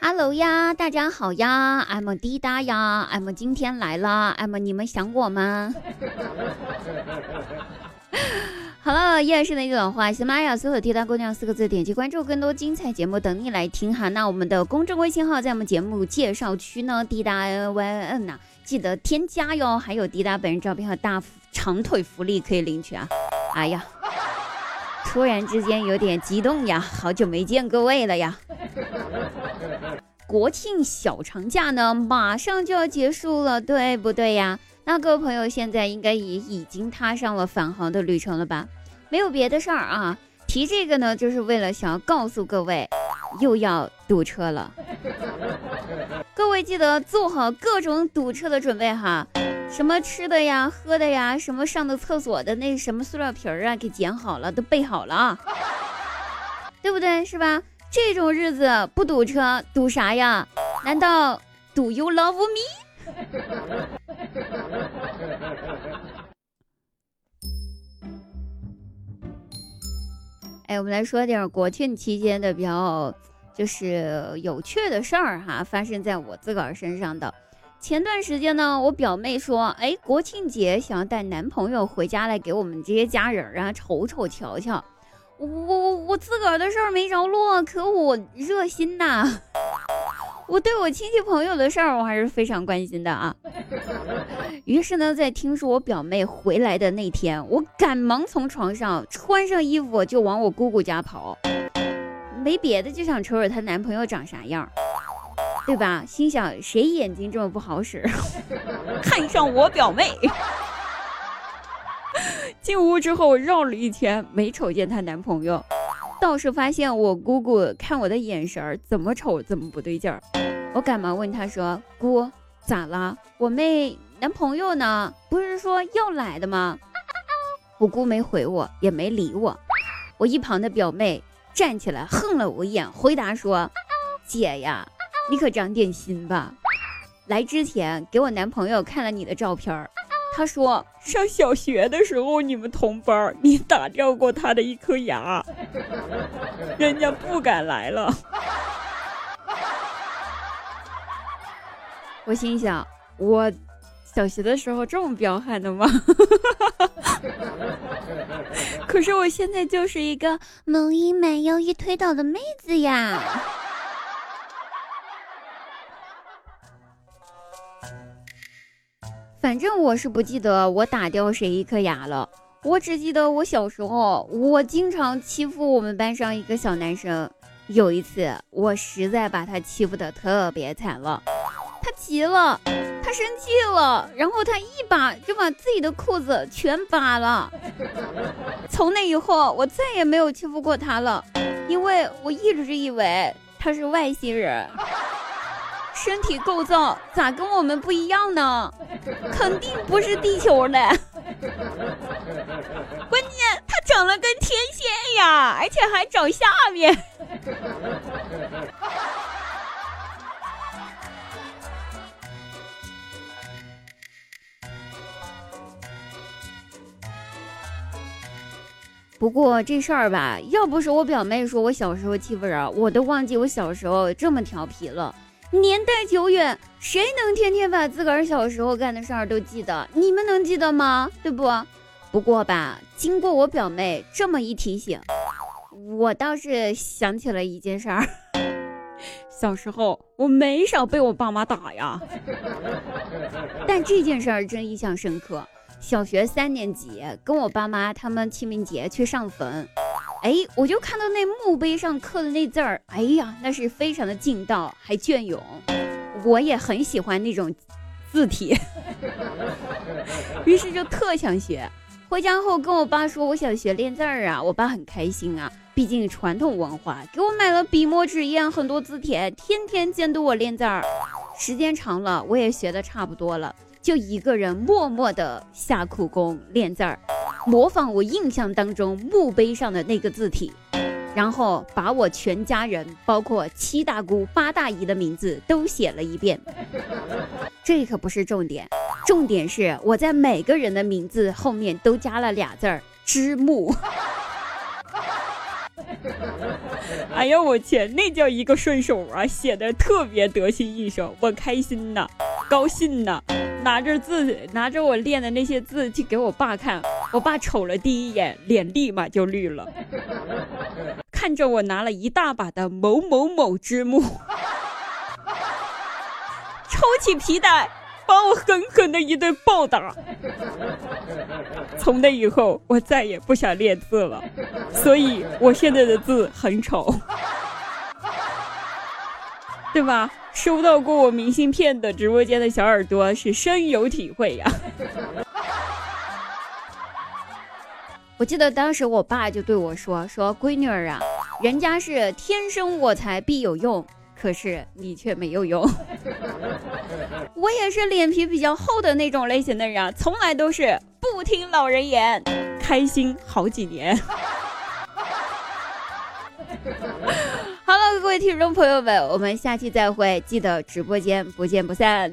Hello 呀，大家好呀，I'm 滴答呀，I'm 今天来了，I'm 你们想我吗？好了，依然是那句老话，喜马拉雅搜索“滴答姑娘”四个字，点击关注，更多精彩节目等你来听哈。那我们的公众微信号在我们节目介绍区呢，滴答 YN 呐，记得添加哟。还有滴答本人照片和大长腿福利可以领取啊。哎呀，突然之间有点激动呀，好久没见各位了呀。国庆小长假呢，马上就要结束了，对不对呀？那各位朋友现在应该也已经踏上了返航的旅程了吧？没有别的事儿啊，提这个呢，就是为了想要告诉各位，又要堵车了。各位记得做好各种堵车的准备哈，什么吃的呀、喝的呀，什么上的厕所的那什么塑料瓶儿啊，给捡好了，都备好了啊，对不对？是吧？这种日子不堵车，堵啥呀？难道堵 you love me？哎，我们来说点国庆期间的比较就是有趣的事儿哈，发生在我自个儿身上的。前段时间呢，我表妹说，哎，国庆节想要带男朋友回家来给我们这些家人啊瞅瞅瞧瞧。我我我自个儿的事儿没着落，可我热心呐，我对我亲戚朋友的事儿我还是非常关心的啊。于是呢，在听说我表妹回来的那天，我赶忙从床上穿上衣服就往我姑姑家跑，没别的，就想瞅瞅她男朋友长啥样，对吧？心想谁眼睛这么不好使，看上我表妹。进屋之后绕了一圈，没瞅见她男朋友，倒是发现我姑姑看我的眼神儿怎么瞅怎么不对劲儿。我赶忙问她说：“姑，咋了？我妹男朋友呢？不是说要来的吗？”我姑没回我，也没理我。我一旁的表妹站起来横了我一眼，回答说：“姐呀，你可长点心吧。来之前给我男朋友看了你的照片。”他说，上小学的时候你们同班，你打掉过他的一颗牙，人家不敢来了。我心想，我小学的时候这么彪悍的吗？可是我现在就是一个萌一满腰一推倒的妹子呀。反正我是不记得我打掉谁一颗牙了，我只记得我小时候，我经常欺负我们班上一个小男生。有一次，我实在把他欺负的特别惨了，他急了，他生气了，然后他一把就把自己的裤子全扒了。从那以后，我再也没有欺负过他了，因为我一直以为他是外星人。身体构造咋跟我们不一样呢？肯定不是地球的。关键他长得跟天线呀，而且还长下面。不过这事儿吧，要不是我表妹说我小时候欺负人，我都忘记我小时候这么调皮了。年代久远，谁能天天把自个儿小时候干的事儿都记得？你们能记得吗？对不？不过吧，经过我表妹这么一提醒，我倒是想起了一件事儿。小时候我没少被我爸妈打呀，但这件事儿真印象深刻。小学三年级，跟我爸妈他们清明节去上坟。哎，我就看到那墓碑上刻的那字儿，哎呀，那是非常的劲道，还隽永。我也很喜欢那种字体，于是就特想学。回家后跟我爸说我想学练字儿啊，我爸很开心啊，毕竟传统文化，给我买了笔墨纸砚很多字帖，天天监督我练字儿。时间长了，我也学的差不多了，就一个人默默的下苦功练字儿。模仿我印象当中墓碑上的那个字体，然后把我全家人，包括七大姑八大姨的名字都写了一遍。这可不是重点，重点是我在每个人的名字后面都加了俩字儿“之木”。哎呀，我天，那叫一个顺手啊，写的特别得心应手，我开心呐，高兴呐，拿着字，拿着我练的那些字去给我爸看，我爸瞅了第一眼，脸立马就绿了，看着我拿了一大把的某某某之木，抽起皮带。把我狠狠的一顿暴打，从那以后我再也不想练字了，所以我现在的字很丑，对吧？收到过我明信片的直播间的小耳朵是深有体会呀。我记得当时我爸就对我说：“说闺女儿啊，人家是天生我材必有用。”可是你却没有用，我也是脸皮比较厚的那种类型的人啊，从来都是不听老人言，开心好几年。好了，各位听众朋友们，我们下期再会，记得直播间不见不散。